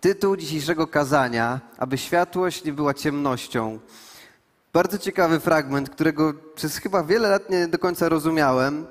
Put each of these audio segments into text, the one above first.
Tytuł dzisiejszego kazania, aby światłość nie była ciemnością. Bardzo ciekawy fragment, którego przez chyba wiele lat nie do końca rozumiałem,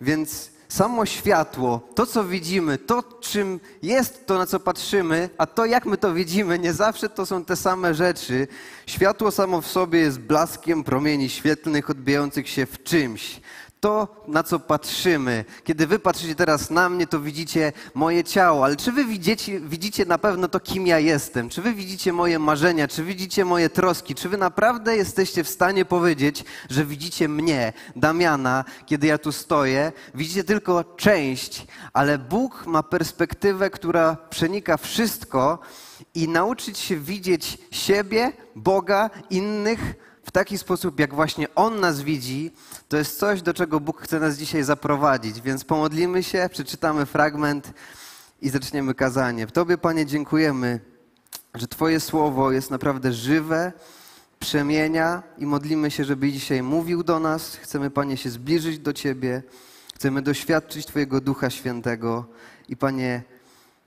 więc samo światło, to co widzimy, to czym jest to, na co patrzymy, a to jak my to widzimy, nie zawsze to są te same rzeczy. Światło samo w sobie jest blaskiem promieni świetlnych odbijających się w czymś to, na co patrzymy. Kiedy wy patrzycie teraz na mnie, to widzicie moje ciało, ale czy wy widzicie, widzicie na pewno to, kim ja jestem? Czy wy widzicie moje marzenia? Czy widzicie moje troski? Czy wy naprawdę jesteście w stanie powiedzieć, że widzicie mnie, Damiana, kiedy ja tu stoję? Widzicie tylko część, ale Bóg ma perspektywę, która przenika wszystko i nauczyć się widzieć siebie, Boga, innych w taki sposób, jak właśnie On nas widzi, to jest coś, do czego Bóg chce nas dzisiaj zaprowadzić. Więc pomodlimy się, przeczytamy fragment i zaczniemy kazanie. W Tobie, Panie, dziękujemy, że Twoje słowo jest naprawdę żywe, przemienia i modlimy się, żeby dzisiaj mówił do nas. Chcemy, Panie, się zbliżyć do Ciebie. Chcemy doświadczyć Twojego Ducha Świętego. I Panie,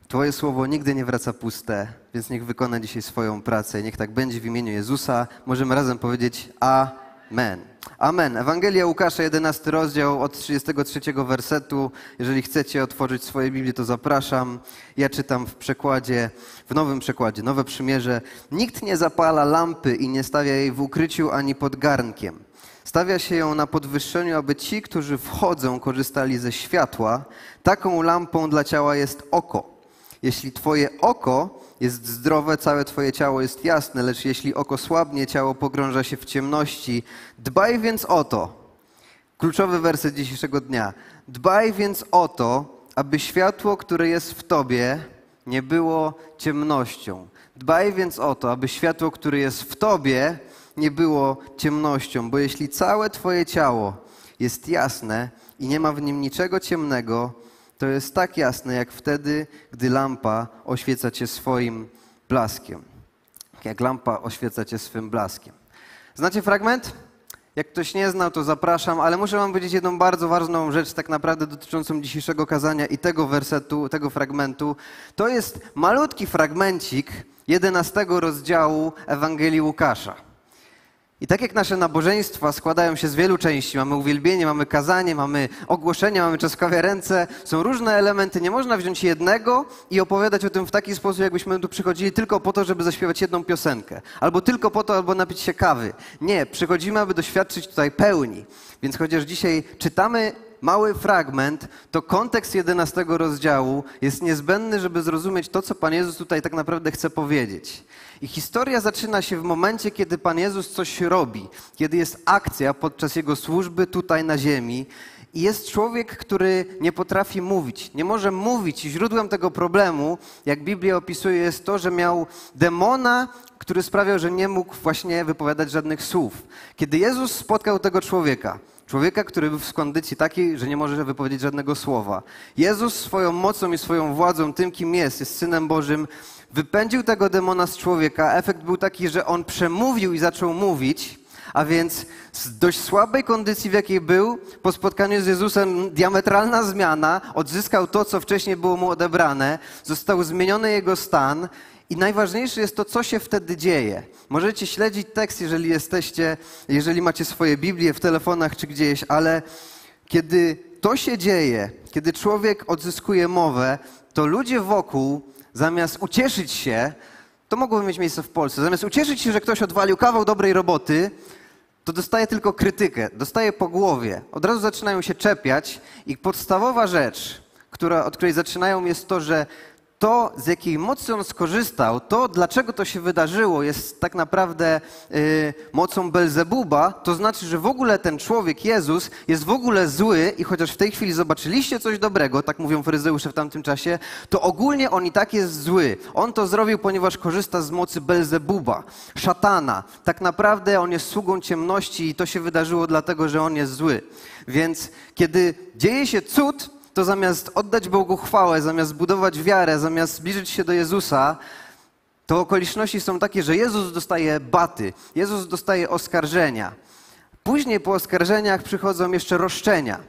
Twoje słowo nigdy nie wraca puste, więc niech wykona dzisiaj swoją pracę. Niech tak będzie w imieniu Jezusa. Możemy razem powiedzieć Amen. Amen. Ewangelia Łukasza, 11 rozdział od 33 wersetu. Jeżeli chcecie otworzyć swoje Biblię, to zapraszam. Ja czytam w przekładzie, w nowym przekładzie, Nowe Przymierze. Nikt nie zapala lampy i nie stawia jej w ukryciu ani pod garnkiem. Stawia się ją na podwyższeniu, aby ci, którzy wchodzą, korzystali ze światła. Taką lampą dla ciała jest oko. Jeśli twoje oko jest zdrowe, całe twoje ciało jest jasne, lecz jeśli oko słabnie, ciało pogrąża się w ciemności. Dbaj więc o to. Kluczowy werset dzisiejszego dnia. Dbaj więc o to, aby światło, które jest w tobie, nie było ciemnością. Dbaj więc o to, aby światło, które jest w tobie, nie było ciemnością, bo jeśli całe twoje ciało jest jasne i nie ma w nim niczego ciemnego, to jest tak jasne, jak wtedy, gdy lampa oświeca cię swoim blaskiem. Jak lampa oświeca cię swym blaskiem. Znacie fragment? Jak ktoś nie znał, to zapraszam, ale muszę wam powiedzieć jedną bardzo ważną rzecz, tak naprawdę dotyczącą dzisiejszego kazania i tego wersetu, tego fragmentu. To jest malutki fragmencik 11 rozdziału Ewangelii Łukasza. I tak jak nasze nabożeństwa składają się z wielu części, mamy uwielbienie, mamy kazanie, mamy ogłoszenia, mamy czaskowe ręce, są różne elementy. Nie można wziąć jednego i opowiadać o tym w taki sposób, jakbyśmy tu przychodzili tylko po to, żeby zaśpiewać jedną piosenkę, albo tylko po to, albo napić się kawy. Nie, przychodzimy, aby doświadczyć tutaj pełni. Więc chociaż dzisiaj czytamy mały fragment, to kontekst 11 rozdziału jest niezbędny, żeby zrozumieć to, co Pan Jezus tutaj tak naprawdę chce powiedzieć. I historia zaczyna się w momencie, kiedy Pan Jezus coś robi, kiedy jest akcja podczas Jego służby tutaj na ziemi. I jest człowiek, który nie potrafi mówić, nie może mówić. I źródłem tego problemu, jak Biblia opisuje, jest to, że miał demona, który sprawiał, że nie mógł właśnie wypowiadać żadnych słów. Kiedy Jezus spotkał tego człowieka, człowieka, który był w kondycji takiej, że nie może wypowiedzieć żadnego słowa, Jezus swoją mocą i swoją władzą, tym kim jest, jest Synem Bożym, wypędził tego demona z człowieka. Efekt był taki, że on przemówił i zaczął mówić, a więc z dość słabej kondycji, w jakiej był, po spotkaniu z Jezusem diametralna zmiana, odzyskał to, co wcześniej było mu odebrane, został zmieniony jego stan i najważniejsze jest to, co się wtedy dzieje. Możecie śledzić tekst, jeżeli jesteście, jeżeli macie swoje Biblię w telefonach czy gdzieś, ale kiedy to się dzieje, kiedy człowiek odzyskuje mowę, to ludzie wokół zamiast ucieszyć się, to mogłoby mieć miejsce w Polsce, zamiast ucieszyć się, że ktoś odwalił kawał dobrej roboty, to dostaje tylko krytykę, dostaje po głowie. Od razu zaczynają się czepiać i podstawowa rzecz, która, od której zaczynają jest to, że to, z jakiej mocy on skorzystał, to, dlaczego to się wydarzyło, jest tak naprawdę y, mocą Belzebuba, to znaczy, że w ogóle ten człowiek, Jezus, jest w ogóle zły i chociaż w tej chwili zobaczyliście coś dobrego, tak mówią faryzeusze w tamtym czasie, to ogólnie on i tak jest zły. On to zrobił, ponieważ korzysta z mocy Belzebuba, szatana. Tak naprawdę on jest sługą ciemności i to się wydarzyło dlatego, że on jest zły. Więc kiedy dzieje się cud, to zamiast oddać Bogu chwałę, zamiast budować wiarę, zamiast zbliżyć się do Jezusa, to okoliczności są takie, że Jezus dostaje baty, Jezus dostaje oskarżenia. Później po oskarżeniach przychodzą jeszcze roszczenia.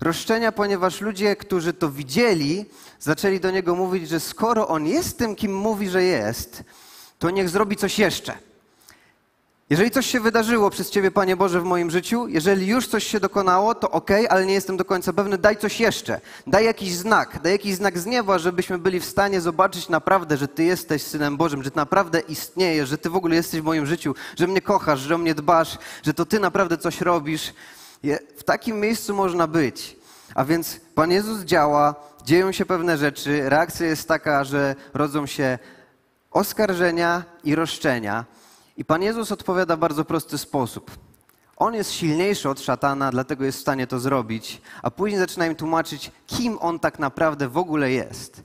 Roszczenia, ponieważ ludzie, którzy to widzieli, zaczęli do niego mówić, że skoro on jest tym, kim mówi, że jest, to niech zrobi coś jeszcze. Jeżeli coś się wydarzyło przez Ciebie, Panie Boże, w moim życiu, jeżeli już coś się dokonało, to ok, ale nie jestem do końca pewny, daj coś jeszcze. Daj jakiś znak, daj jakiś znak z nieba, żebyśmy byli w stanie zobaczyć naprawdę, że Ty jesteś Synem Bożym, że Ty naprawdę istniejesz, że Ty w ogóle jesteś w moim życiu, że mnie kochasz, że o mnie dbasz, że to Ty naprawdę coś robisz. W takim miejscu można być. A więc Pan Jezus działa, dzieją się pewne rzeczy, reakcja jest taka, że rodzą się oskarżenia i roszczenia. I Pan Jezus odpowiada w bardzo prosty sposób. On jest silniejszy od szatana, dlatego jest w stanie to zrobić, a później zaczyna im tłumaczyć, kim on tak naprawdę w ogóle jest.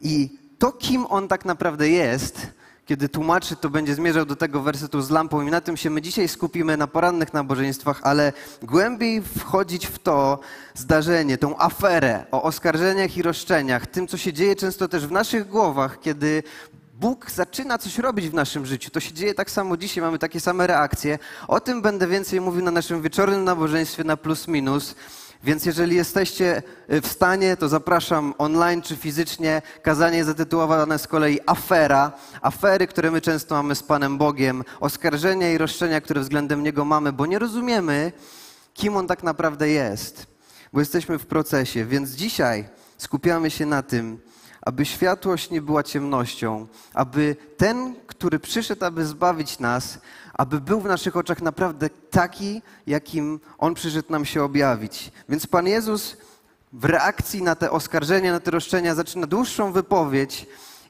I to, kim on tak naprawdę jest, kiedy tłumaczy, to będzie zmierzał do tego wersetu z lampą i na tym się my dzisiaj skupimy na porannych nabożeństwach, ale głębiej wchodzić w to zdarzenie, tą aferę o oskarżeniach i roszczeniach, tym, co się dzieje często też w naszych głowach, kiedy Bóg zaczyna coś robić w naszym życiu. To się dzieje tak samo dzisiaj, mamy takie same reakcje. O tym będę więcej mówił na naszym wieczornym nabożeństwie na plus minus. Więc jeżeli jesteście y, w stanie, to zapraszam online czy fizycznie. Kazanie zatytułowane z kolei Afera. Afery, które my często mamy z Panem Bogiem. Oskarżenia i roszczenia, które względem Niego mamy, bo nie rozumiemy, kim On tak naprawdę jest. Bo jesteśmy w procesie. Więc dzisiaj skupiamy się na tym, aby światłość nie była ciemnością, aby ten, który przyszedł, aby zbawić nas, aby był w naszych oczach naprawdę taki, jakim On przyszedł nam się objawić. Więc Pan Jezus w reakcji na te oskarżenia, na te roszczenia zaczyna dłuższą wypowiedź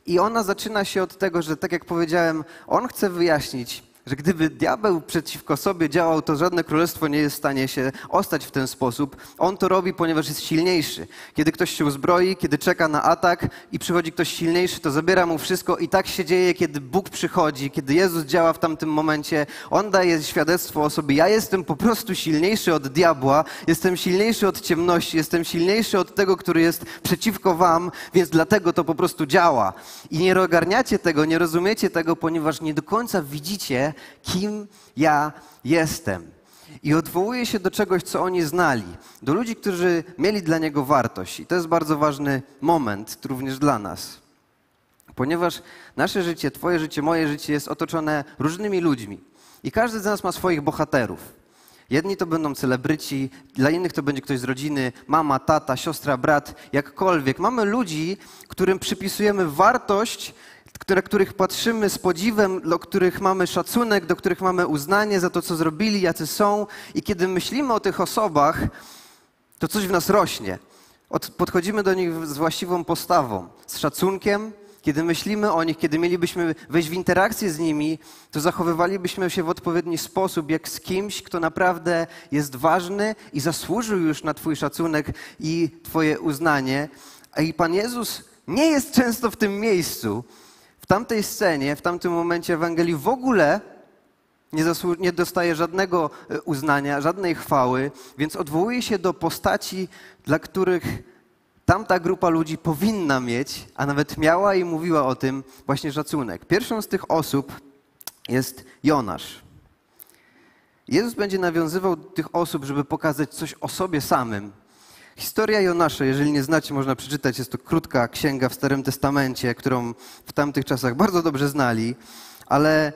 i ona zaczyna się od tego, że tak jak powiedziałem, On chce wyjaśnić, że gdyby diabeł przeciwko sobie działał, to żadne królestwo nie jest w stanie się ostać w ten sposób. On to robi, ponieważ jest silniejszy. Kiedy ktoś się uzbroi, kiedy czeka na atak i przychodzi ktoś silniejszy, to zabiera mu wszystko i tak się dzieje, kiedy Bóg przychodzi, kiedy Jezus działa w tamtym momencie. On daje świadectwo o sobie. Ja jestem po prostu silniejszy od diabła, jestem silniejszy od ciemności, jestem silniejszy od tego, który jest przeciwko wam, więc dlatego to po prostu działa. I nie ogarniacie tego, nie rozumiecie tego, ponieważ nie do końca widzicie, kim ja jestem. I odwołuje się do czegoś, co oni znali, do ludzi, którzy mieli dla niego wartość. I to jest bardzo ważny moment również dla nas. Ponieważ nasze życie, Twoje życie, moje życie jest otoczone różnymi ludźmi. I każdy z nas ma swoich bohaterów. Jedni to będą celebryci, dla innych to będzie ktoś z rodziny, mama, tata, siostra, brat, jakkolwiek. Mamy ludzi, którym przypisujemy wartość na których patrzymy z podziwem, do których mamy szacunek, do których mamy uznanie za to, co zrobili, jacy są. I kiedy myślimy o tych osobach, to coś w nas rośnie. Od, podchodzimy do nich z właściwą postawą, z szacunkiem. Kiedy myślimy o nich, kiedy mielibyśmy wejść w interakcję z nimi, to zachowywalibyśmy się w odpowiedni sposób, jak z kimś, kto naprawdę jest ważny i zasłużył już na Twój szacunek i Twoje uznanie. I Pan Jezus nie jest często w tym miejscu, tamtej scenie, w tamtym momencie Ewangelii w ogóle nie, nie, dostaje żadnego e, uznania, żadnej chwały, więc odwołuje się do postaci, dla których tamta grupa ludzi powinna mieć, a nawet miała i mówiła o tym właśnie szacunek. Pierwszą z tych osób jest Jonasz. Jezus będzie nawiązywał do tych osób, żeby pokazać coś o sobie samym, Historia Jonasza, jeżeli nie znacie, można przeczytać. Jest to krótka księga w Starym Testamencie, którą w tamtych czasach bardzo dobrze znali, ale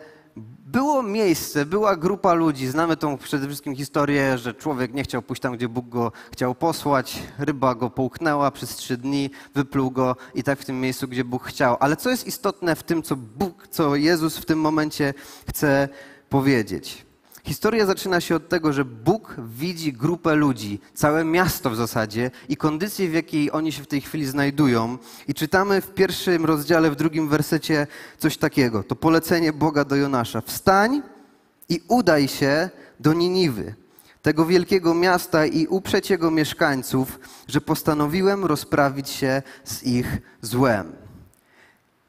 było miejsce, była grupa ludzi. Znamy tą przede wszystkim historię, że człowiek nie chciał pójść tam, gdzie Bóg go chciał posłać. Ryba go połknęła przez trzy dni, wypluł go i tak w tym miejscu, gdzie Bóg chciał. Ale co jest istotne w tym, co Bóg, co Jezus w tym momencie chce powiedzieć? Historia zaczyna się od tego, że Bóg widzi grupę ludzi, całe miasto w zasadzie i kondycję, w jakiej oni się w tej chwili znajdują. I czytamy w pierwszym rozdziale, w drugim wersecie coś takiego. To polecenie Boga do Jonasza. Wstań i udaj się do Niniwy, tego wielkiego miasta i uprzeć jego mieszkańców, że postanowiłem rozprawić się z ich złem.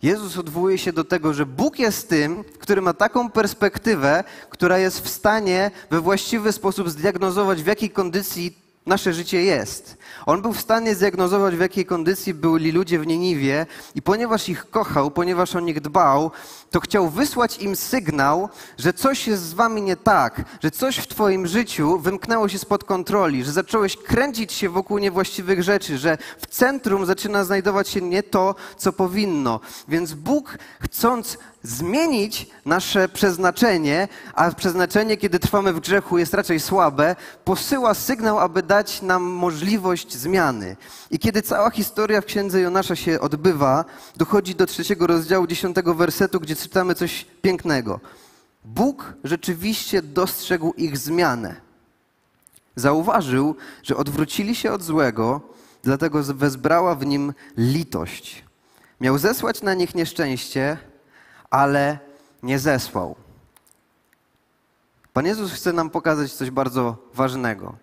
Jezus odwołuje się do tego, że Bóg jest tym, który ma taką perspektywę, która jest w stanie we właściwy sposób zdiagnozować, w jakiej kondycji nasze życie jest. On był w stanie zdiagnozować, w jakiej kondycji byli ludzie w Niniwie, i ponieważ ich kochał, ponieważ o nich dbał, to chciał wysłać im sygnał, że coś jest z wami nie tak, że coś w Twoim życiu wymknęło się spod kontroli, że zacząłeś kręcić się wokół niewłaściwych rzeczy, że w centrum zaczyna znajdować się nie to, co powinno. Więc Bóg, chcąc zmienić nasze przeznaczenie, a przeznaczenie, kiedy trwamy w grzechu, jest raczej słabe, posyła sygnał, aby dać nam możliwość zmiany. I kiedy cała historia w księdze Jonasza się odbywa, dochodzi do trzeciego rozdziału, dziesiątego wersetu, gdzie czytamy coś pięknego. Bóg rzeczywiście dostrzegł ich zmianę. Zauważył, że odwrócili się od złego, dlatego wezbrała w nim litość. Miał zesłać na nich nieszczęście, ale nie zesłał. Pan Jezus chce nam pokazać coś bardzo ważnego.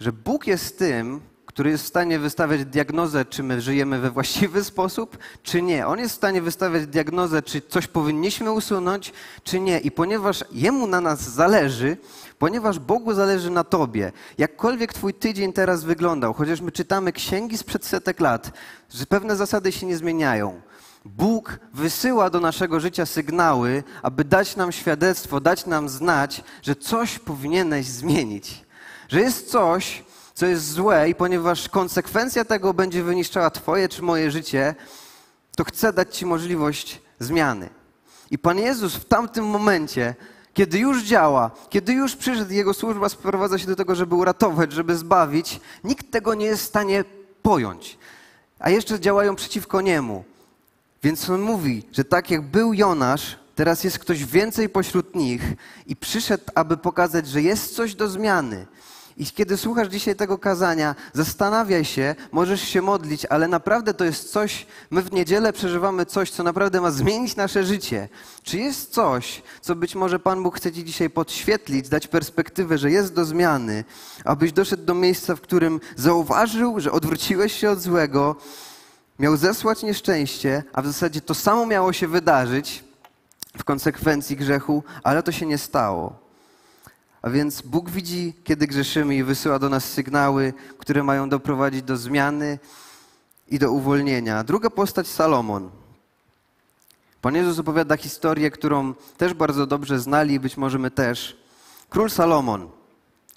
Że Bóg jest tym, który jest w stanie wystawiać diagnozę, czy my żyjemy we właściwy sposób, czy nie. On jest w stanie wystawiać diagnozę, czy coś powinniśmy usunąć, czy nie. I ponieważ Jemu na nas zależy, ponieważ Bogu zależy na Tobie, jakkolwiek Twój tydzień teraz wyglądał, chociaż my czytamy księgi sprzed setek lat, że pewne zasady się nie zmieniają. Bóg wysyła do naszego życia sygnały, aby dać nam świadectwo, dać nam znać, że coś powinieneś zmienić. Że jest coś, co jest złe i ponieważ konsekwencja tego będzie wyniszczała Twoje czy moje życie, to chcę dać Ci możliwość zmiany. I Pan Jezus w tamtym momencie, kiedy już działa, kiedy już przyszedł, Jego służba sprowadza się do tego, żeby uratować, żeby zbawić, nikt tego nie jest w stanie pojąć. A jeszcze działają przeciwko Niemu. Więc on mówi, że tak jak był Jonasz, teraz jest ktoś więcej pośród nich i przyszedł, aby pokazać, że jest coś do zmiany. I kiedy słuchasz dzisiaj tego kazania, zastanawiaj się, możesz się modlić, ale naprawdę to jest coś, my w niedzielę przeżywamy coś, co naprawdę ma zmienić nasze życie. Czy jest coś, co być może Pan Bóg chce Ci dzisiaj podświetlić, dać perspektywę, że jest do zmiany, abyś doszedł do miejsca, w którym zauważył, że odwróciłeś się od złego, miał zesłać nieszczęście, a w zasadzie to samo miało się wydarzyć w konsekwencji grzechu, ale to się nie stało. A więc Bóg widzi, kiedy grzeszymy i wysyła do nas sygnały, które mają doprowadzić do zmiany i do uwolnienia. Druga postać Salomon. Pan Jezus opowiada historię, którą też bardzo dobrze znali i być może my też. Król Salomon.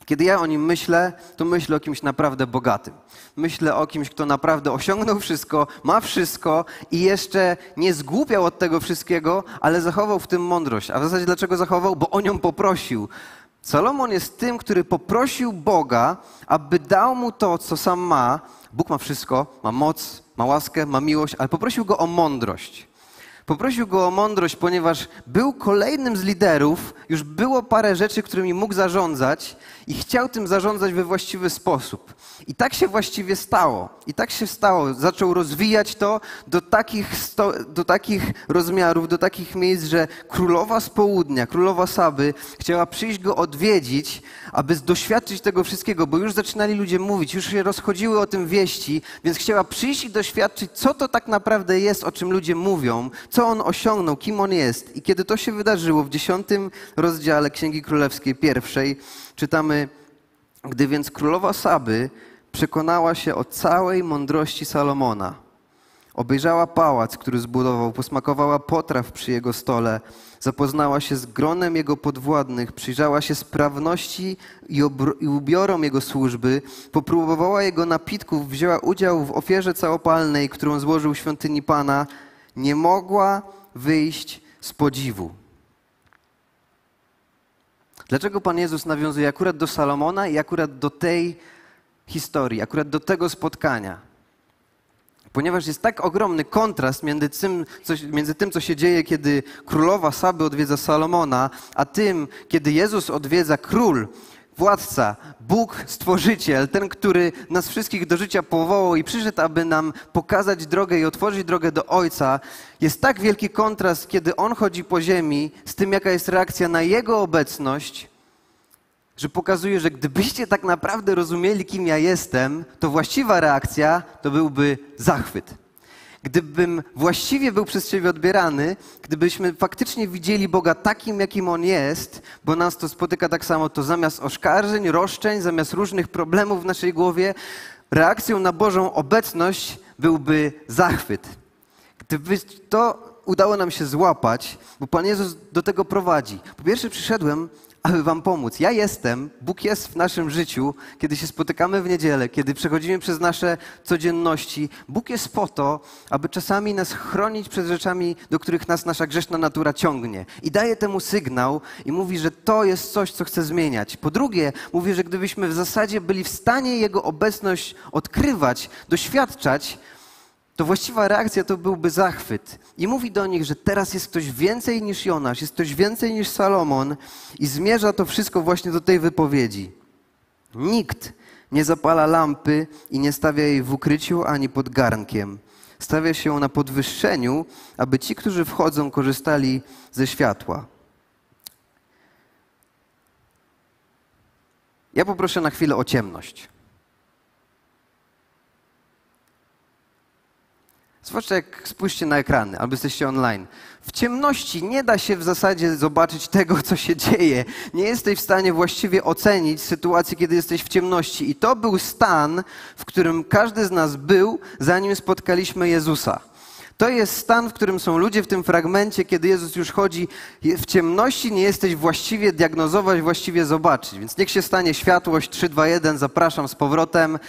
Kiedy ja o nim myślę, to myślę o kimś naprawdę bogatym. Myślę o kimś, kto naprawdę osiągnął wszystko, ma wszystko i jeszcze nie zgłupiał od tego wszystkiego, ale zachował w tym mądrość. A w zasadzie dlaczego zachował? Bo o nią poprosił. Salomon jest tym, który poprosił Boga, aby dał mu to, co sam ma. Bóg ma wszystko, ma moc, ma łaskę, ma miłość, ale poprosił go o mądrość. Poprosił go o mądrość, ponieważ był kolejnym z liderów, już było parę rzeczy, którymi mógł zarządzać i chciał tym zarządzać we właściwy sposób. I tak się właściwie stało. I tak się stało. Zaczął rozwijać to do takich, sto, do takich rozmiarów, do takich miejsc, że królowa z południa, królowa Saby, chciała przyjść go odwiedzić, aby doświadczyć tego wszystkiego, bo już zaczynali ludzie mówić, już się rozchodziły o tym wieści, więc chciała przyjść i doświadczyć, co to tak naprawdę jest, o czym ludzie mówią, co on osiągnął, kim on jest. I kiedy to się wydarzyło w dziesiątym rozdziale Księgi Królewskiej pierwszej, czytamy, gdy więc królowa Saby przekonała się o całej mądrości Salomona, obejrzała pałac, który zbudował, posmakowała potraw przy jego stole, zapoznała się z gronem jego podwładnych, przyjrzała się sprawności i, i ubiorom jego służby, popróbowała jego napitków, wzięła udział w ofierze całopalnej, którą złożył świątyni Pana, nie mogła wyjść z podziwu. Dlaczego Pan Jezus nawiązuje akurat do Salomona i akurat do tej historii, akurat do tego spotkania? Ponieważ jest tak ogromny kontrast między tym, co, między tym, co się dzieje, kiedy królowa Saby odwiedza Salomona, a tym, kiedy Jezus odwiedza król, władca, Bóg, stworzyciel, ten, który nas wszystkich do życia powołał i przyszedł, aby nam pokazać drogę i otworzyć drogę do Ojca, jest tak wielki kontrast, kiedy On chodzi po ziemi, z tym, jaka jest reakcja na Jego obecność, że pokazuje, że gdybyście tak naprawdę rozumieli, kim ja jestem, to właściwa reakcja to byłby zachwyt. Gdybym właściwie był przez Ciebie odbierany, gdybyśmy faktycznie widzieli Boga takim, jakim On jest, bo nas to spotyka tak samo, to zamiast oskarżeń, roszczeń, zamiast różnych problemów w naszej głowie, reakcją na Bożą obecność byłby zachwyt. Gdyby to udało nam się złapać, bo Pan Jezus do tego prowadzi. Po pierwsze, przyszedłem, aby Wam pomóc. Ja jestem, Bóg jest w naszym życiu, kiedy się spotykamy w niedzielę, kiedy przechodzimy przez nasze codzienności. Bóg jest po to, aby czasami nas chronić przed rzeczami, do których nas nasza grzeszna natura ciągnie. I daje temu sygnał i mówi, że to jest coś, co chce zmieniać. Po drugie, mówi, że gdybyśmy w zasadzie byli w stanie Jego obecność odkrywać, doświadczać, to właściwa reakcja to byłby zachwyt. I mówi do nich, że teraz jest ktoś więcej niż Jonasz, jest ktoś więcej niż Salomon i zmierza to wszystko właśnie do tej wypowiedzi. Nikt nie zapala lampy i nie stawia jej w ukryciu ani pod garnkiem. Stawia się ją na podwyższeniu, aby ci, którzy wchodzą, korzystali ze światła. Ja poproszę na chwilę o ciemność. Zwłaszcza jak spójrzcie na ekrany, albo jesteście online. W ciemności nie da się w zasadzie zobaczyć tego, co się dzieje. Nie jesteś w stanie właściwie ocenić sytuacji, kiedy jesteś w ciemności. I to był stan, w którym każdy z nas był, zanim spotkaliśmy Jezusa. To jest stan, w którym są ludzie w tym fragmencie, kiedy Jezus już chodzi w ciemności, nie jesteś właściwie diagnozować, właściwie zobaczyć. Więc niech się stanie światłość 3, 2, 1, zapraszam z powrotem.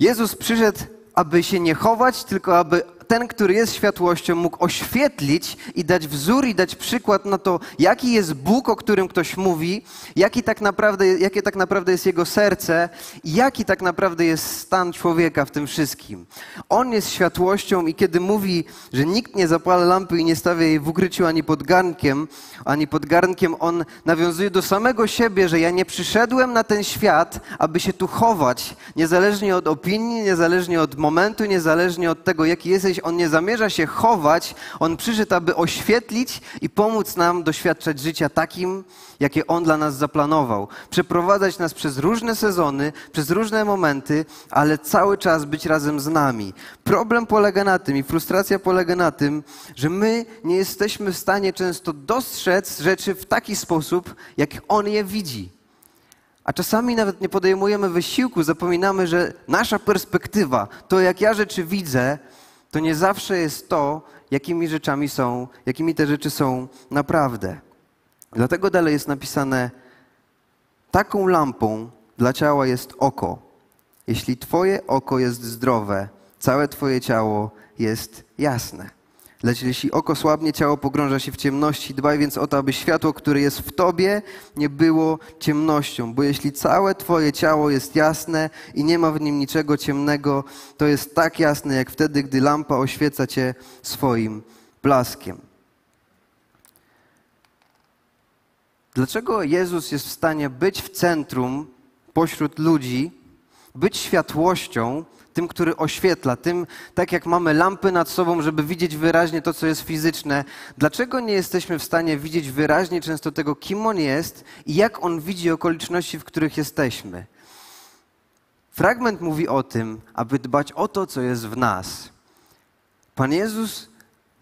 Jezus przyszedł, aby się nie chować, tylko aby ten, który jest światłością, mógł oświetlić i dać wzór i dać przykład na to, jaki jest Bóg, o którym ktoś mówi, jaki tak naprawdę, jakie tak naprawdę jest jego serce i jaki tak naprawdę jest stan człowieka w tym wszystkim. On jest światłością i kiedy mówi, że nikt nie zapala lampy i nie stawia jej w ukryciu ani pod garnkiem, ani pod garnkiem, on nawiązuje do samego siebie, że ja nie przyszedłem na ten świat, aby się tu chować, niezależnie od opinii, niezależnie od momentu, niezależnie od tego, jaki jesteś on nie zamierza się chować, on przyszedł, aby oświetlić i pomóc nam doświadczać życia takim, jakie on dla nas zaplanował. Przeprowadzać nas przez różne sezony, przez różne momenty, ale cały czas być razem z nami. Problem polega na tym i frustracja polega na tym, że my nie jesteśmy w stanie często dostrzec rzeczy w taki sposób, jak on je widzi. A czasami nawet nie podejmujemy wysiłku, zapominamy, że nasza perspektywa, to jak ja rzeczy widzę, to nie zawsze jest to, jakimi rzeczami są, jakimi te rzeczy są naprawdę. Dlatego dalej jest napisane: Taką lampą dla ciała jest oko. Jeśli Twoje oko jest zdrowe, całe Twoje ciało jest jasne. Lecz jeśli oko słabnie, ciało pogrąża się w ciemności. Dbaj więc o to, aby światło, które jest w tobie, nie było ciemnością. Bo jeśli całe twoje ciało jest jasne i nie ma w nim niczego ciemnego, to jest tak jasne, jak wtedy, gdy lampa oświeca cię swoim blaskiem. Dlaczego Jezus jest w stanie być w centrum pośród ludzi, być światłością, tym, który oświetla, tym, tak jak mamy lampy nad sobą, żeby widzieć wyraźnie to, co jest fizyczne, dlaczego nie jesteśmy w stanie widzieć wyraźnie często tego, kim On jest i jak On widzi okoliczności, w których jesteśmy? Fragment mówi o tym, aby dbać o to, co jest w nas. Pan Jezus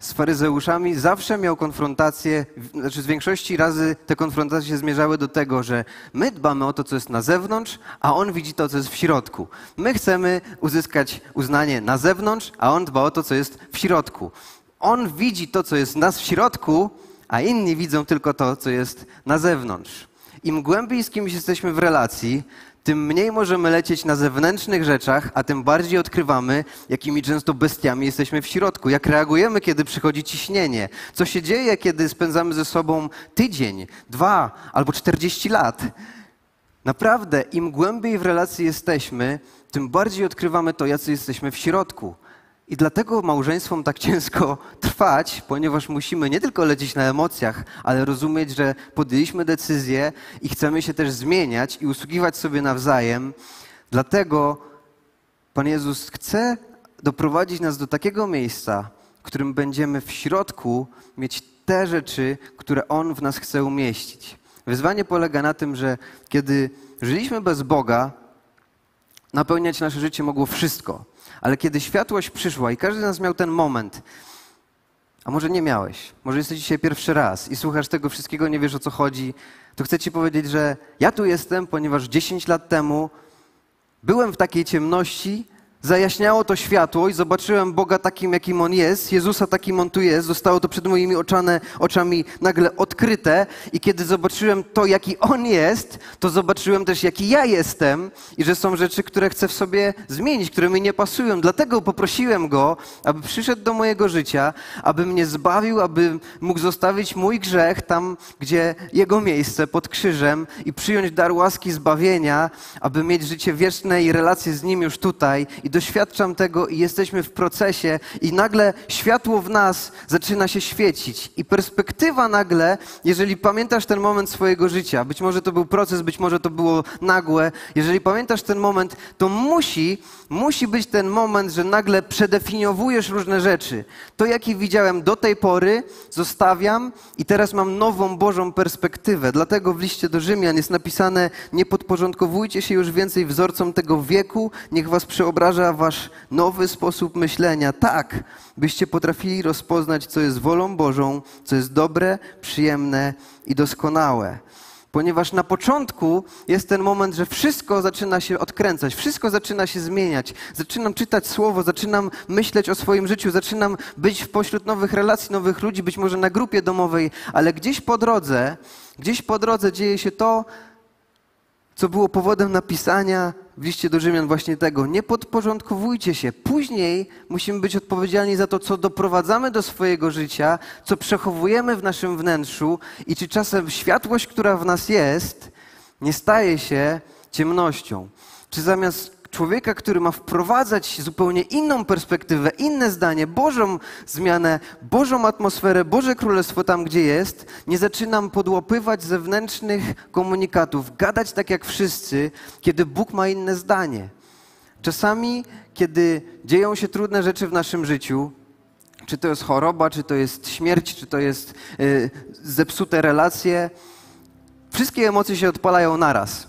z faryzeuszami zawsze miał konfrontację, znaczy z większości razy te konfrontacje zmierzały do tego, że my dbamy o to, co jest na zewnątrz, a on widzi to, co jest w środku. My chcemy uzyskać uznanie na zewnątrz, a on dba o to, co jest w środku. On widzi to, co jest w nas w środku, a inni widzą tylko to, co jest na zewnątrz. Im głębiej z kimś jesteśmy w relacji, tym mniej możemy lecieć na zewnętrznych rzeczach, a tym bardziej odkrywamy, jakimi często bestiami jesteśmy w środku. Jak reagujemy, kiedy przychodzi ciśnienie. Co się dzieje, kiedy spędzamy ze sobą tydzień, dwa albo czterdzieści lat. Naprawdę, im głębiej w relacji jesteśmy, tym bardziej odkrywamy to, jacy jesteśmy w środku. I dlatego małżeństwom tak ciężko trwać, ponieważ musimy nie tylko lecieć na emocjach, ale rozumieć, że podjęliśmy decyzję i chcemy się też zmieniać i usługiwać sobie nawzajem. Dlatego Pan Jezus chce doprowadzić nas do takiego miejsca, w którym będziemy w środku mieć te rzeczy, które On w nas chce umieścić. Wyzwanie polega na tym, że kiedy żyliśmy bez Boga, napełniać nasze życie mogło wszystko Ale kiedy światłość przyszła i każdy z nas miał ten moment, a może nie miałeś, może jesteś dzisiaj pierwszy raz i słuchasz tego wszystkiego, nie wiesz o co chodzi, to chcę Ci powiedzieć, że ja tu jestem, ponieważ 10 lat temu byłem w takiej ciemności, zajaśniało to światło i zobaczyłem Boga takim, jakim On jest, Jezusa takim On tu jest. Zostało to przed moimi oczane, oczami nagle odkryte i kiedy zobaczyłem to, jaki On jest, to zobaczyłem też, jaki ja jestem i że są rzeczy, które chcę w sobie zmienić, które mi nie pasują. Dlatego poprosiłem Go, aby przyszedł do mojego życia, aby mnie zbawił, aby mógł zostawić mój grzech tam, gdzie Jego miejsce, pod krzyżem i przyjąć dar łaski zbawienia, aby mieć życie wieczne i relacje z Nim już tutaj i doświadczam tego i jesteśmy w procesie i nagle światło w nas zaczyna się świecić i perspektywa nagle, jeżeli pamiętasz ten moment swojego życia, być może to był proces, być może to było nagłe, jeżeli pamiętasz ten moment, to musi, musi być ten moment, że nagle przedefiniowujesz różne rzeczy. To, jaki widziałem do tej pory, zostawiam i teraz mam nową Bożą perspektywę. Dlatego w liście do Rzymian jest napisane: Nie podporządkowujcie się już więcej wzorcom tego wieku, niech was przeobraża wasz nowy sposób myślenia, tak, byście potrafili rozpoznać, co jest wolą Bożą, co jest dobre, przyjemne i doskonałe. Ponieważ na początku jest ten moment, że wszystko zaczyna się odkręcać, wszystko zaczyna się zmieniać. Zaczynam czytać słowo, zaczynam myśleć o swoim życiu, zaczynam być pośród nowych relacji, nowych ludzi, być może na grupie domowej, ale gdzieś po drodze, gdzieś po drodze dzieje się to, co było powodem napisania w liście do Rzymian właśnie tego. Nie podporządkowujcie się. Później musimy być odpowiedzialni za to, co doprowadzamy do swojego życia, co przechowujemy w naszym wnętrzu i czy czasem światłość, która w nas jest, nie staje się ciemnością. Czy zamiast człowieka, który ma wprowadzać zupełnie inną perspektywę, inne zdanie, Bożą zmianę, Bożą atmosferę, Boże Królestwo tam, gdzie jest, nie zaczynam podłapywać zewnętrznych komunikatów, gadać tak jak wszyscy, kiedy Bóg ma inne zdanie. Czasami, kiedy dzieją się trudne rzeczy w naszym życiu, czy to jest choroba, czy to jest śmierć, czy to jest y, zepsute relacje, wszystkie emocje się odpalają naraz.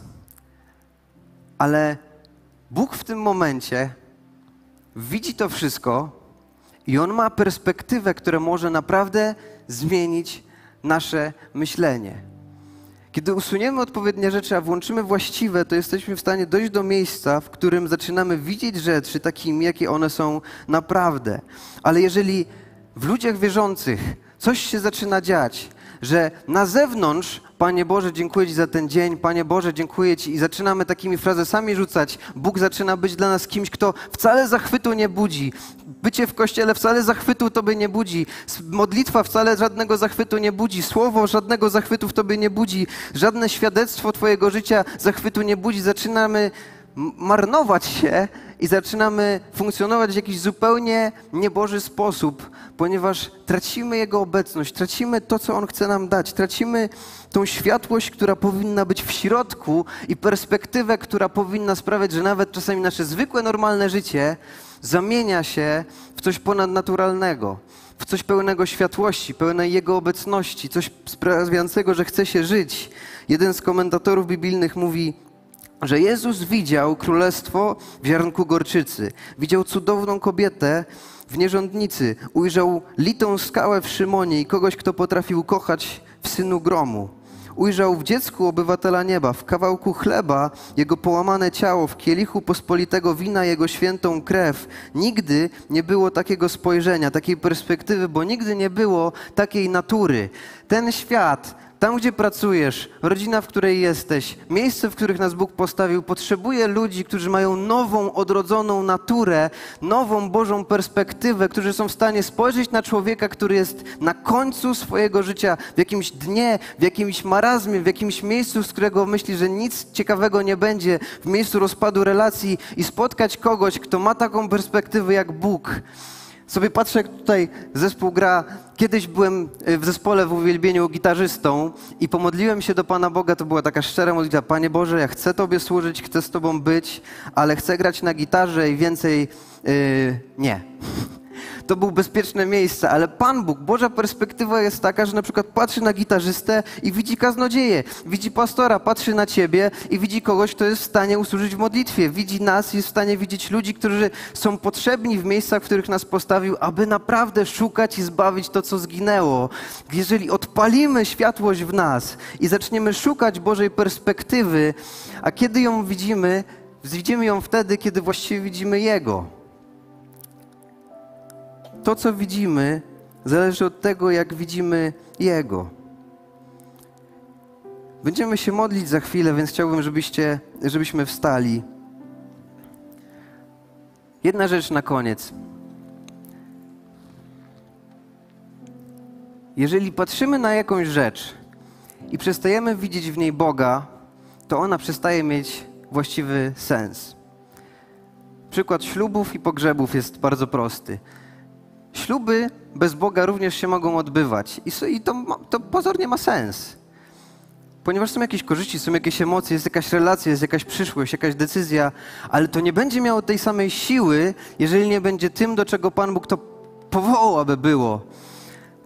Ale Bóg w tym momencie widzi to wszystko i On ma perspektywę, która może naprawdę zmienić nasze myślenie. Kiedy usuniemy odpowiednie rzeczy, a włączymy właściwe, to jesteśmy w stanie dojść do miejsca, w którym zaczynamy widzieć rzeczy takimi, jakie one są naprawdę. Ale jeżeli w ludziach wierzących coś się zaczyna dziać, że na zewnątrz Panie Boże, dziękuję Ci za ten dzień, Panie Boże, dziękuję Ci. I zaczynamy takimi frazesami rzucać. Bóg zaczyna być dla nas kimś, kto wcale zachwytu nie budzi. Bycie w kościele wcale zachwytu Tobie nie budzi. Modlitwa wcale żadnego zachwytu nie budzi. Słowo żadnego zachwytu w Tobie nie budzi. Żadne świadectwo Twojego życia zachwytu nie budzi. Zaczynamy marnować się i zaczynamy funkcjonować w jakiś zupełnie nieboży sposób, ponieważ tracimy Jego obecność, tracimy to, co On chce nam dać, tracimy tą światłość, która powinna być w środku i perspektywę, która powinna sprawiać, że nawet czasami nasze zwykłe, normalne życie zamienia się w coś ponadnaturalnego, w coś pełnego światłości, pełnej Jego obecności, coś sprawiającego, że chce się żyć. Jeden z komentatorów biblijnych mówi, że Jezus widział królestwo w ziarnku gorczycy. Widział cudowną kobietę w nierządnicy. Ujrzał litą skałę w Szymonie i kogoś, kto potrafił kochać w synu gromu. Ujrzał w dziecku obywatela nieba, w kawałku chleba jego połamane ciało, w kielichu pospolitego wina jego świętą krew. Nigdy nie było takiego spojrzenia, takiej perspektywy, bo nigdy nie było takiej natury. Ten świat tam, gdzie pracujesz, rodzina, w której jesteś, miejsce, w których nas Bóg postawił, potrzebuje ludzi, którzy mają nową, odrodzoną naturę, nową Bożą perspektywę, którzy są w stanie spojrzeć na człowieka, który jest na końcu swojego życia, w jakimś dnie, w jakimś marazmie, w jakimś miejscu, z którego myśli, że nic ciekawego nie będzie, w miejscu rozpadu relacji i spotkać kogoś, kto ma taką perspektywę jak Bóg sobie patrzę, jak tutaj zespół gra. Kiedyś byłem y, w zespole w uwielbieniu gitarzystą i pomodliłem się do Pana Boga. To była taka szczera modlitwa. Panie Boże, ja chcę Tobie służyć, chcę z Tobą być, ale chcę grać na gitarze i więcej yy, nie. To było bezpieczne miejsce, ale Pan Bóg, Boża perspektywa jest taka, że na przykład patrzy na gitarzystę i widzi kaznodzieję, widzi pastora, patrzy na ciebie i widzi kogoś, kto jest w stanie usłużyć w modlitwie, widzi nas jest w stanie widzieć ludzi, którzy są potrzebni w miejscach, w których nas postawił, aby naprawdę szukać i zbawić to, co zginęło. Jeżeli odpalimy światłość w nas i zaczniemy szukać Bożej perspektywy, a kiedy ją widzimy, widzimy ją wtedy, kiedy właściwie widzimy Jego. To, co widzimy, zależy od tego, jak widzimy Jego. Będziemy się modlić za chwilę, więc chciałbym, żebyście, żebyśmy wstali. Jedna rzecz na koniec. Jeżeli patrzymy na jakąś rzecz i przestajemy widzieć w niej Boga, to ona przestaje mieć właściwy sens. Przykład ślubów i pogrzebów jest bardzo prosty. Śluby bez Boga również się mogą odbywać i to, to pozornie ma sens. Ponieważ są jakieś korzyści, są jakieś emocje, jest jakaś relacja, jest jakaś przyszłość, jakaś decyzja, ale to nie będzie miało tej samej siły, jeżeli nie będzie tym, do czego Pan Bóg to powołał, aby było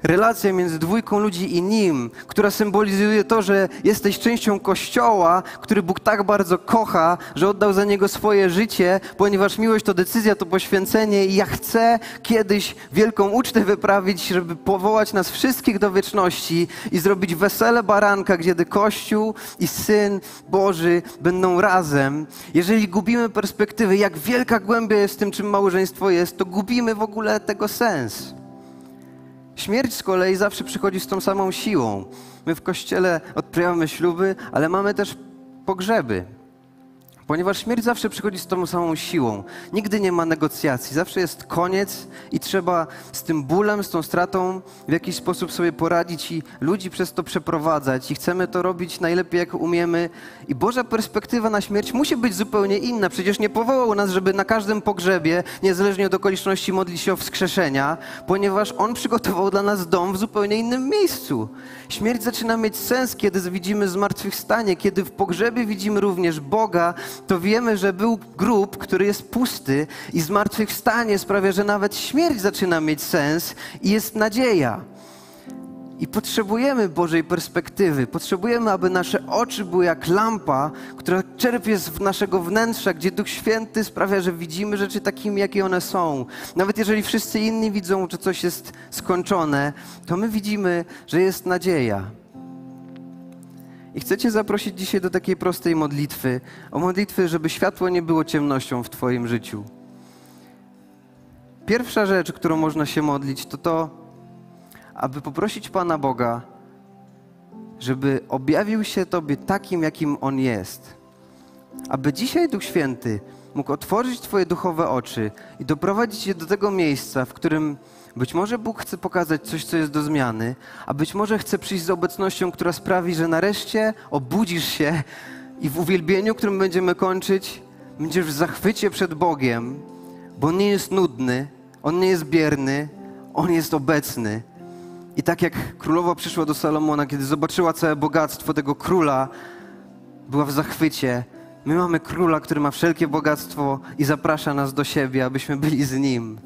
relacja między dwójką ludzi i nim, która symbolizuje to, że jesteś częścią Kościoła, który Bóg tak bardzo kocha, że oddał za niego swoje życie, ponieważ miłość to decyzja, to poświęcenie i ja chcę kiedyś wielką ucztę wyprawić, żeby powołać nas wszystkich do wieczności i zrobić wesele baranka, gdzie Kościół i Syn Boży będą razem. Jeżeli gubimy perspektywy, jak wielka głębia jest w tym, czym małżeństwo jest, to gubimy w ogóle tego sens. Śmierć z kolei zawsze przychodzi z tą samą siłą. My w kościele odprawiamy śluby, ale mamy też pogrzeby. Ponieważ śmierć zawsze przychodzi z tą samą siłą. Nigdy nie ma negocjacji, zawsze jest koniec i trzeba z tym bólem, z tą stratą w jakiś sposób sobie poradzić i ludzi przez to przeprowadzać. I chcemy to robić najlepiej, jak umiemy. I Boża perspektywa na śmierć musi być zupełnie inna. Przecież nie powołał nas, żeby na każdym pogrzebie, niezależnie od okoliczności, modlić się o wskrzeszenia, ponieważ On przygotował dla nas dom w zupełnie innym miejscu. Śmierć zaczyna mieć sens, kiedy widzimy zmartwychwstanie, kiedy w pogrzebie widzimy również Boga, to wiemy, że był grób, który jest pusty i zmartwychwstanie sprawia, że nawet śmierć zaczyna mieć sens i jest nadzieja. I potrzebujemy Bożej perspektywy. Potrzebujemy, aby nasze oczy były jak lampa, która czerpie z naszego wnętrza, gdzie Duch Święty sprawia, że widzimy rzeczy takimi, jakie one są. Nawet jeżeli wszyscy inni widzą, że coś jest skończone, to my widzimy, że jest nadzieja. I chcę Cię zaprosić dzisiaj do takiej prostej modlitwy. O modlitwy, żeby światło nie było ciemnością w Twoim życiu. Pierwsza rzecz, którą można się modlić, to to, aby poprosić Pana Boga, żeby objawił się Tobie takim, jakim On jest. Aby dzisiaj Duch Święty mógł otworzyć Twoje duchowe oczy i doprowadzić Cię do tego miejsca, w którym być może Bóg chce pokazać coś, co jest do zmiany, a być może chce przyjść z obecnością, która sprawi, że nareszcie obudzisz się i w uwielbieniu, którym będziemy kończyć, będziesz w zachwycie przed Bogiem, bo On nie jest nudny, On nie jest bierny, On jest obecny. I tak jak królowa przyszła do Salomona, kiedy zobaczyła całe bogactwo tego króla, była w zachwycie. My mamy króla, który ma wszelkie bogactwo i zaprasza nas do siebie, abyśmy byli z nim.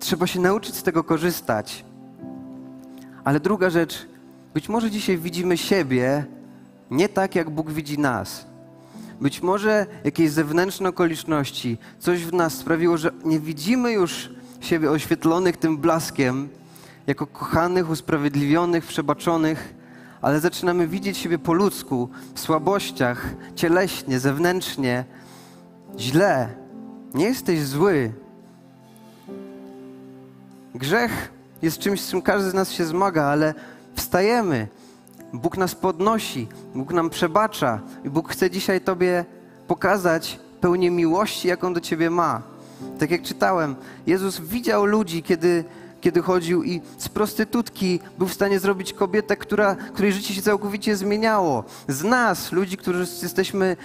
Trzeba się nauczyć z tego korzystać. Ale druga rzecz, być może dzisiaj widzimy siebie nie tak, jak Bóg widzi nas. Być może jakieś zewnętrzne okoliczności, coś w nas sprawiło, że nie widzimy już siebie oświetlonych tym blaskiem, jako kochanych, usprawiedliwionych, przebaczonych, ale zaczynamy widzieć siebie po ludzku, w słabościach, cieleśnie, zewnętrznie, źle. Nie jesteś zły, Grzech jest czymś, z czym każdy z nas się zmaga, ale wstajemy. Bóg nas podnosi, Bóg nam przebacza i Bóg chce dzisiaj Tobie pokazać pełnię miłości, jaką do Ciebie ma. Tak jak czytałem, Jezus widział ludzi, kiedy, kiedy chodził i z prostytutki był w stanie zrobić kobietę, która, której życie się całkowicie zmieniało. Z nas, ludzi, którzy jesteśmy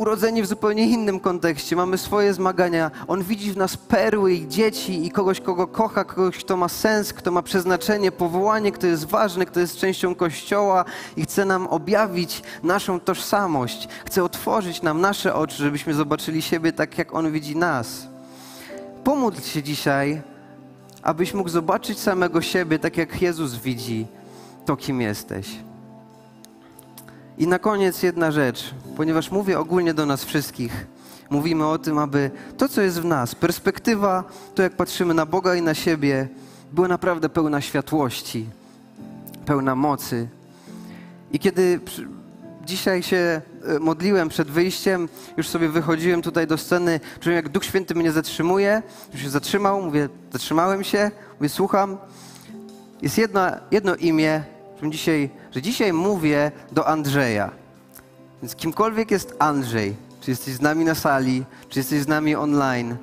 urodzeni w zupełnie innym kontekście, mamy swoje zmagania. On widzi w nas perły i dzieci i kogoś, kogo kocha, kogoś, kto ma sens, kto ma przeznaczenie, powołanie, kto jest ważny, kto jest częścią Kościoła i chce nam objawić naszą tożsamość. Chce otworzyć nam nasze oczy, żebyśmy zobaczyli siebie tak, jak On widzi nas. Pomódl się dzisiaj, abyś mógł zobaczyć samego siebie tak, jak Jezus widzi to, kim jesteś. I na koniec jedna rzecz, ponieważ mówię ogólnie do nas wszystkich. Mówimy o tym, aby to, co jest w nas, perspektywa, to jak patrzymy na Boga i na siebie, była naprawdę pełna światłości, pełna mocy. I kiedy dzisiaj się e, modliłem przed wyjściem, już sobie wychodziłem tutaj do sceny, czułem jak Duch Święty mnie zatrzymuje, już się zatrzymał, mówię, zatrzymałem się, mówię, słucham. Jest jedno imię, dzisiaj, że dzisiaj mówię do Andrzeja. Więc kimkolwiek jest Andrzej, czy jesteś z nami na sali, czy jesteś z nami online,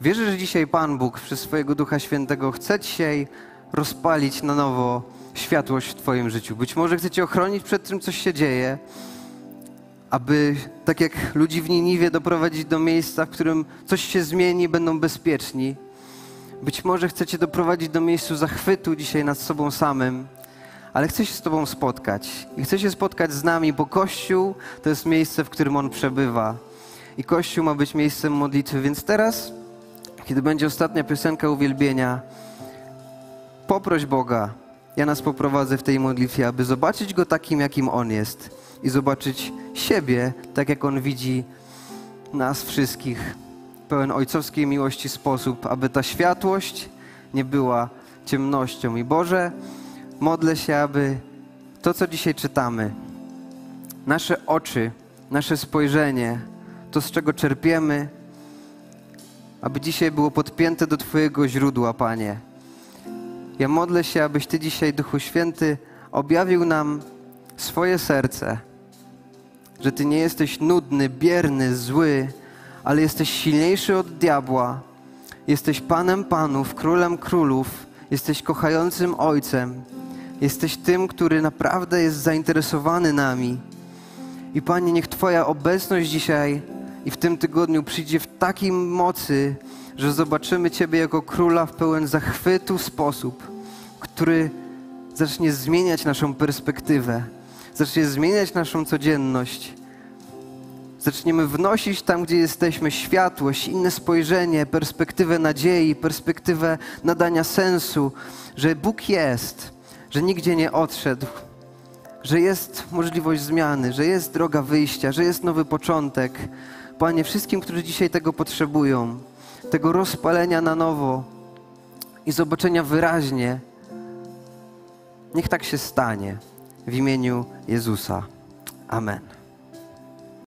wierzę, że dzisiaj Pan Bóg przez swojego Ducha Świętego chce dzisiaj rozpalić na nowo światłość w Twoim życiu. Być może chce Cię ochronić przed tym, co się dzieje, aby tak jak ludzi w Niniwie doprowadzić do miejsca, w którym coś się zmieni, będą bezpieczni. Być może chce Cię doprowadzić do miejsca zachwytu dzisiaj nad sobą samym, ale chcę się z Tobą spotkać. I chcę się spotkać z nami, bo Kościół to jest miejsce, w którym On przebywa. I Kościół ma być miejscem modlitwy. Więc teraz, kiedy będzie ostatnia piosenka uwielbienia, poproś Boga. Ja nas poprowadzę w tej modlitwie, aby zobaczyć Go takim, jakim On jest i zobaczyć siebie, tak jak On widzi nas wszystkich, pełen ojcowskiej miłości sposób, aby ta światłość nie była ciemnością. I Boże, modlę się, aby to, co dzisiaj czytamy, nasze oczy, nasze spojrzenie, to, z czego czerpiemy, aby dzisiaj było podpięte do Twojego źródła, Panie. Ja modlę się, abyś Ty dzisiaj, Duchu Święty, objawił nam swoje serce, że Ty nie jesteś nudny, bierny, zły, ale jesteś silniejszy od diabła. Jesteś Panem Panów, Królem Królów, jesteś kochającym Ojcem. Jesteś tym, który naprawdę jest zainteresowany nami. I Panie, niech Twoja obecność dzisiaj i w tym tygodniu przyjdzie w takiej mocy, że zobaczymy Ciebie jako króla w pełen zachwytu sposób, który zacznie zmieniać naszą perspektywę, zacznie zmieniać naszą codzienność. Zaczniemy wnosić tam, gdzie jesteśmy, światłość, inne spojrzenie, perspektywę nadziei, perspektywę nadania sensu, że Bóg jest, że nigdzie nie odszedł, że jest możliwość zmiany, że jest droga wyjścia, że jest nowy początek. Panie, wszystkim, którzy dzisiaj tego potrzebują, tego rozpalenia na nowo i zobaczenia wyraźnie, niech tak się stanie w imieniu Jezusa. Amen.